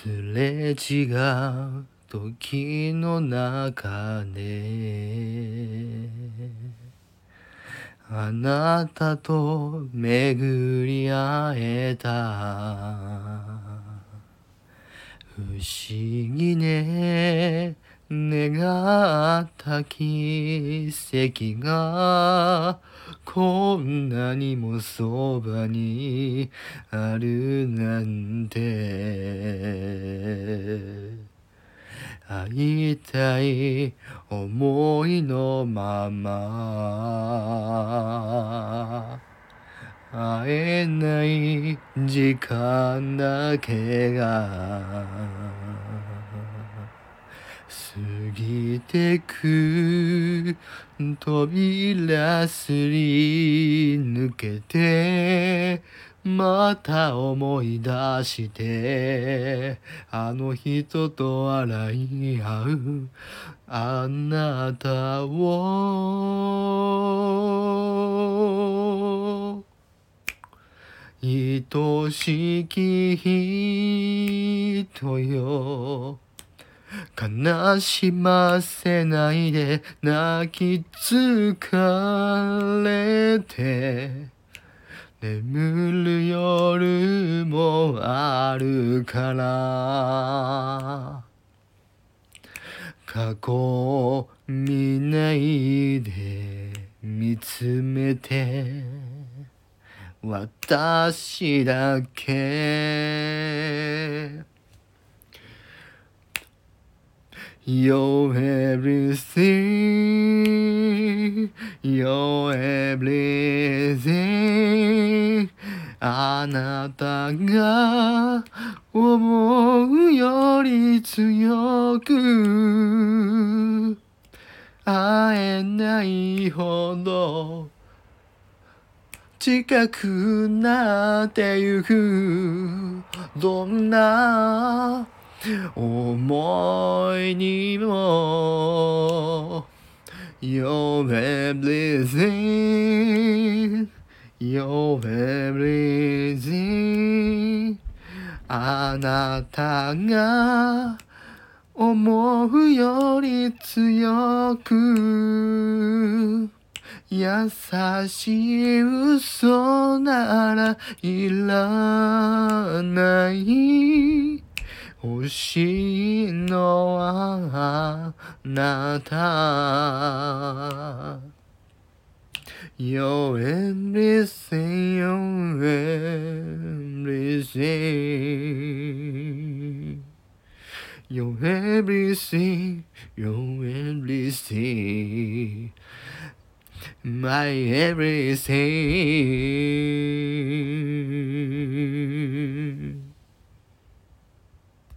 すれ違う時の中であなたと巡り会えた。不思議ね。願った奇跡がこんなにもそばにあるなんて。会いたい思いのまま。会えない時間だけが。過ぎてく扉すり抜けてまた思い出してあの人と笑い合う。あなたを愛しき人よ。悲しませないで泣き疲れて。眠る夜もあるから。過去を見ないで見つめて。私だけ。You're everything, you're everything あなたが思うより強く会えないほど近くなってゆくどんな思いにも You're everything You're everything あなたが思うより強く優しい嘘ならいらない欲しいのはあなた You're everything, you're everything You're everything, you're everything My everything